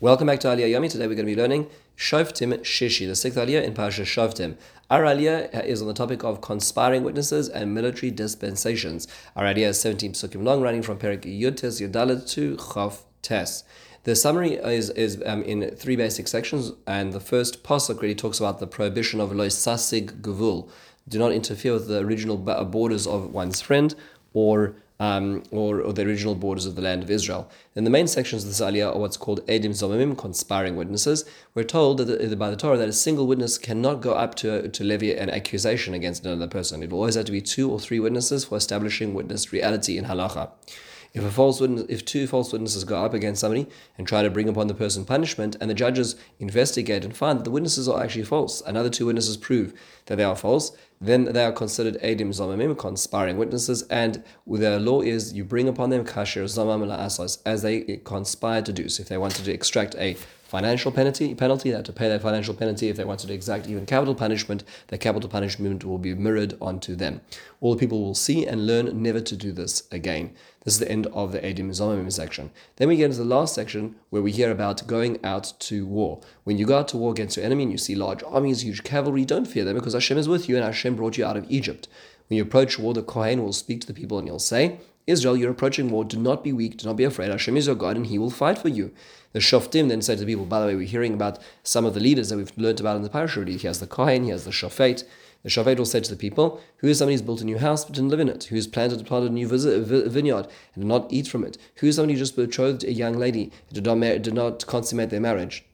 Welcome back to Aliyah Yomi. Today we're going to be learning Shoftim Shishi, the sixth Aliyah in Parasha Shoftim. Our Aliyah is on the topic of conspiring witnesses and military dispensations. Our Aliyah is 17 psukim long, running from Perik Yud Tes Yudalet to Chav Tes. The summary is, is um, in three basic sections, and the first pasuk really talks about the prohibition of loy sasig gavul. Do not interfere with the original borders of one's friend or um, or, or, the original borders of the land of Israel. In the main sections of this aliyah are what's called edim zomimim, conspiring witnesses. We're told that by the Torah that a single witness cannot go up to, to levy an accusation against another person. It will always have to be two or three witnesses for establishing witness reality in halacha. If a false witness, if two false witnesses go up against somebody and try to bring upon the person punishment, and the judges investigate and find that the witnesses are actually false, another two witnesses prove that they are false, then they are considered edim zomamim, conspiring witnesses, and their law is you bring upon them kasher zomam asas as they conspire to do. So if they wanted to extract a financial penalty, penalty, they have to pay that financial penalty. If they wanted to exact even capital punishment, the capital punishment will be mirrored onto them. All the people will see and learn never to do this again. This is the end of the Edim Zomim section. Then we get into the last section where we hear about going out to war. When you go out to war against your enemy and you see large armies, huge cavalry, don't fear them because Hashem is with you and Hashem brought you out of Egypt. When you approach war, the Kohen will speak to the people and he'll say, Israel, you're approaching war. Do not be weak. Do not be afraid. Hashem is your God, and He will fight for you. The Shoftim then said to the people, by the way, we're hearing about some of the leaders that we've learned about in the parasha. He has the Kohen, he has the Shofet. The Shofet will say to the people, Who is somebody who's built a new house but didn't live in it? Who has planted, planted a new vineyard and did not eat from it? Who is somebody who just betrothed a young lady and did not, did not consummate their marriage?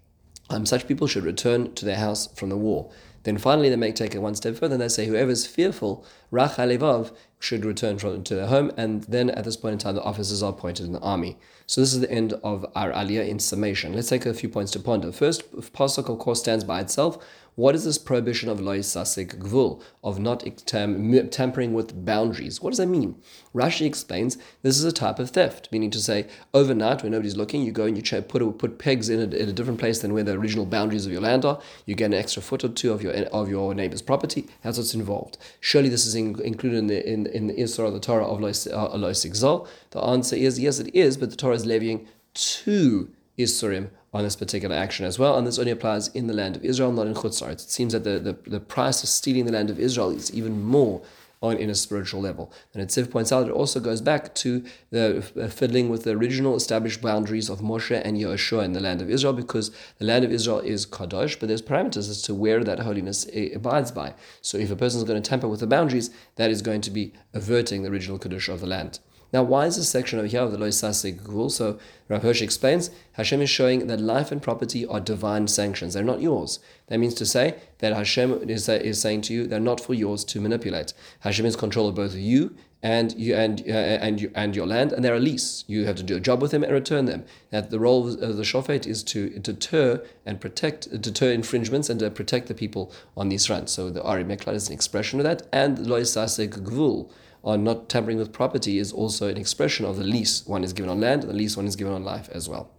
Um, such people should return to their house from the war. Then finally, they may take it one step further and they say, whoever is fearful, Rach Alevav, should return from, to their home. And then at this point in time, the officers are appointed in the army. So this is the end of our aliyah in summation. Let's take a few points to ponder. First, Pasuk, of course, stands by itself. What is this prohibition of loy sasik gvul, of not tam- tampering with boundaries? What does that mean? Rashi explains this is a type of theft, meaning to say overnight when nobody's looking, you go and you put put pegs in a, in a different place than where the original boundaries of your land are. You get an extra foot or two of your of your neighbor's property. That's what's involved. Surely this is in, included in the in, in the Isra of the Torah of loy uh. The answer is yes, it is, but the Torah is levying two Isurim on this particular action as well, and this only applies in the land of Israel, not in Chutzar. It seems that the, the, the price of stealing the land of Israel is even more on in a spiritual level. Netziv points out it also goes back to the fiddling with the original established boundaries of Moshe and Yehoshua in the land of Israel, because the land of Israel is kadosh, but there's parameters as to where that holiness eh, abides by. So if a person is going to tamper with the boundaries, that is going to be averting the original kadosh of the land. Now, why is this section over here of the Lois Sasik Gvul? So Rav Hirsch explains, Hashem is showing that life and property are divine sanctions. They're not yours. That means to say that Hashem is, is saying to you, they're not for yours to manipulate. Hashem is control of both you and you and uh, and you and your land, and they're a lease. You have to do a job with them and return them. That the role of the shofet is to deter and protect, deter infringements and to protect the people on these fronts. So the Arei Miklat is an expression of that, and Lois Sasik Gvul on not tampering with property is also an expression of the lease one is given on land, and the lease one is given on life as well.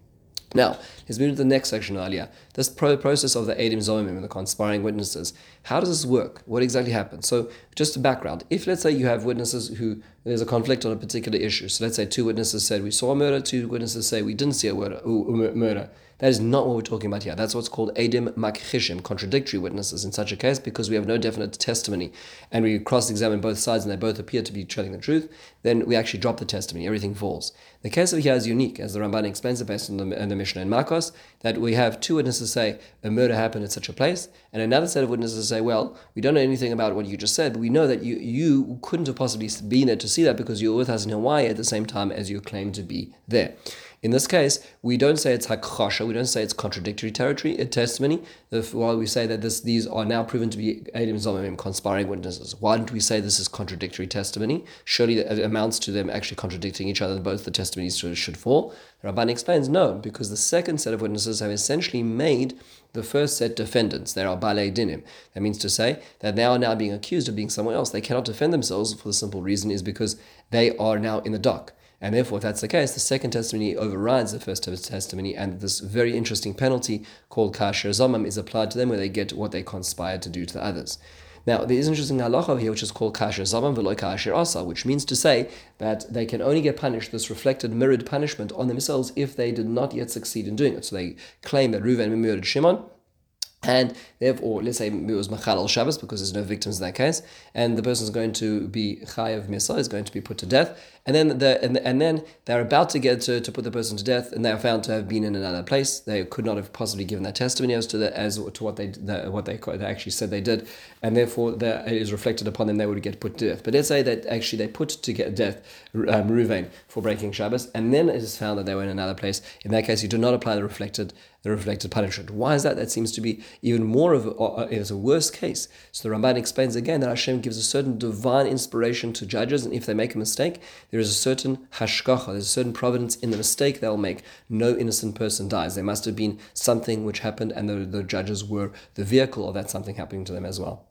Now, let's move to the next section earlier. This pro- process of the Edim Zomim and the conspiring witnesses. How does this work? What exactly happens? So, just a background. If, let's say, you have witnesses who there's a conflict on a particular issue. So, let's say two witnesses said we saw a murder, two witnesses say we didn't see a murder. murder. That is not what we're talking about here. That's what's called edim makchishim, contradictory witnesses in such a case, because we have no definite testimony and we cross examine both sides and they both appear to be telling the truth, then we actually drop the testimony. Everything falls. The case of here is unique, as the Ramban explains it based on the, on the Mishnah in Makos, that we have two witnesses say a murder happened at such a place, and another set of witnesses say, well, we don't know anything about what you just said, but we know that you, you couldn't have possibly been there to see that because you're with us in Hawaii at the same time as you claim to be there. In this case, we don't say it's hakchasha, we don't say it's contradictory territory, a testimony. While we say that this, these are now proven to be edim zomim, conspiring witnesses. Why don't we say this is contradictory testimony? Surely it uh, amounts to them actually contradicting each other, both the testimonies should fall. Ramban explains no, because the second set of witnesses have essentially made the first set defendants. They are balei dinim. That means to say that they are now being accused of being someone else. They cannot defend themselves for the simple reason is because they are now in the dock. And therefore, if that's the case, the second testimony overrides the first testimony, and this very interesting penalty called kasher zomam is applied to them where they get what they conspired to do to the others. Now, there is an interesting halacha here, which is called kasher zamam v'loy kasher asa, which means to say that they can only get punished, this reflected mirrored punishment on themselves if they did not yet succeed in doing it. So they claim that Reuven murdered Shimon, and therefore, let's say it was Machal al Shabbos because there's no victims in that case, and the person is going to be Chayav Misa, is going to be put to death, and then the, and, and then they're about to get to, to put the person to death, and they are found to have been in another place. They could not have possibly given their testimony as to the, as to what they the, what they, they actually said they did, and therefore that is reflected upon them. They would get put to death. But let's say that actually they put to get death um, Ruvain for breaking Shabbos, and then it is found that they were in another place. In that case, you do not apply the reflected the reflected punishment. Why is that? That seems to be even more of a, is a worse case. So the Ramban explains again that Hashem gives a certain divine inspiration to judges, and if they make a mistake, there is a certain hashgacha, there's a certain providence in the mistake they'll make. No innocent person dies. There must have been something which happened, and the, the judges were the vehicle of that something happening to them as well.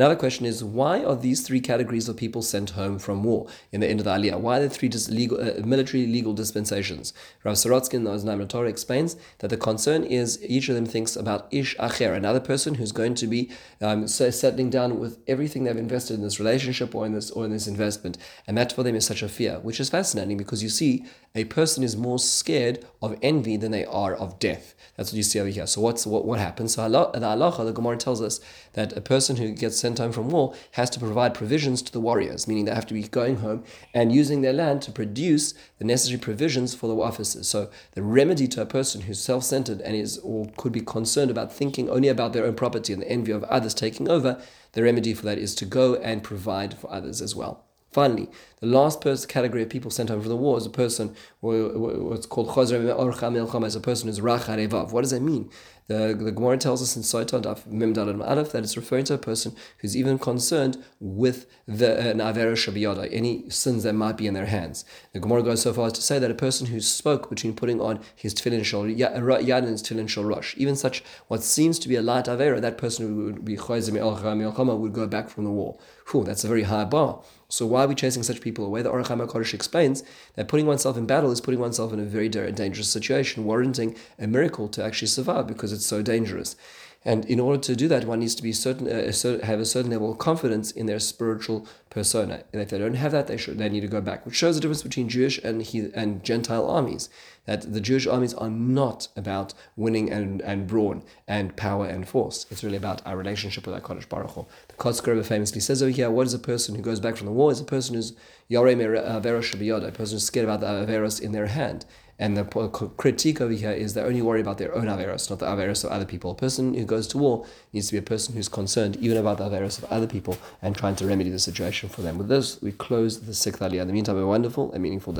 Another question is why are these three categories of people sent home from war in the end of the Aliyah? Why are there three dis- legal, uh, military legal dispensations? Rav Sorotsky in the Oznaim Torah explains that the concern is each of them thinks about Ish Acher, another person who's going to be um, settling down with everything they've invested in this relationship or in this or in this investment, and that for them is such a fear, which is fascinating because you see a person is more scared of envy than they are of death. That's what you see over here. So what's what what happens? So the halacha, the Gemara tells us that a person who gets sent home from war has to provide provisions to the warriors, meaning they have to be going home and using their land to produce the necessary provisions for the officers. So the remedy to a person who's self-centered and is or could be concerned about thinking only about their own property and the envy of others taking over, the remedy for that is to go and provide for others as well. Finally, the last person, category of people sent home from the war is a person, what's called Chazar Orcha Milchama, is a person who's Racharevav. What does that mean? The, the Gemara tells us in Soita Daf Mem Aleph that it's referring to a person who's even concerned with the uh, Avera Shabiyada, any sins that might be in their hands. The Gemara goes so far as to say that a person who spoke between putting on his tefillin shal yad and his tefillin shal rosh, even such what seems to be a light Avera, that person would be would go back from the war. Whew, that's a very high bar. So why are we chasing such people away? The Orach HaKodesh explains that putting oneself in battle is putting oneself in a very dangerous situation, warranting a miracle to actually survive because it's so dangerous. And in order to do that, one needs to be certain, uh, have a certain level of confidence in their spiritual persona. And if they don't have that, they should they need to go back, which shows the difference between Jewish and he, and Gentile armies. That the Jewish armies are not about winning and, and brawn and power and force. It's really about our relationship with our Kodesh Baruch Hu. The Kotzker famously says over here, what is a person who goes back from the war? Is a person who's Uh, a person is scared about the Averos in their hand. And the critique over here is they only worry about their own Averos, not the Averos of other people. A person who goes to war needs to be a person who's concerned even about the Averos of other people and trying to remedy the situation for them. With this, we close the sixth aliyah. In the meantime, a wonderful and meaningful day.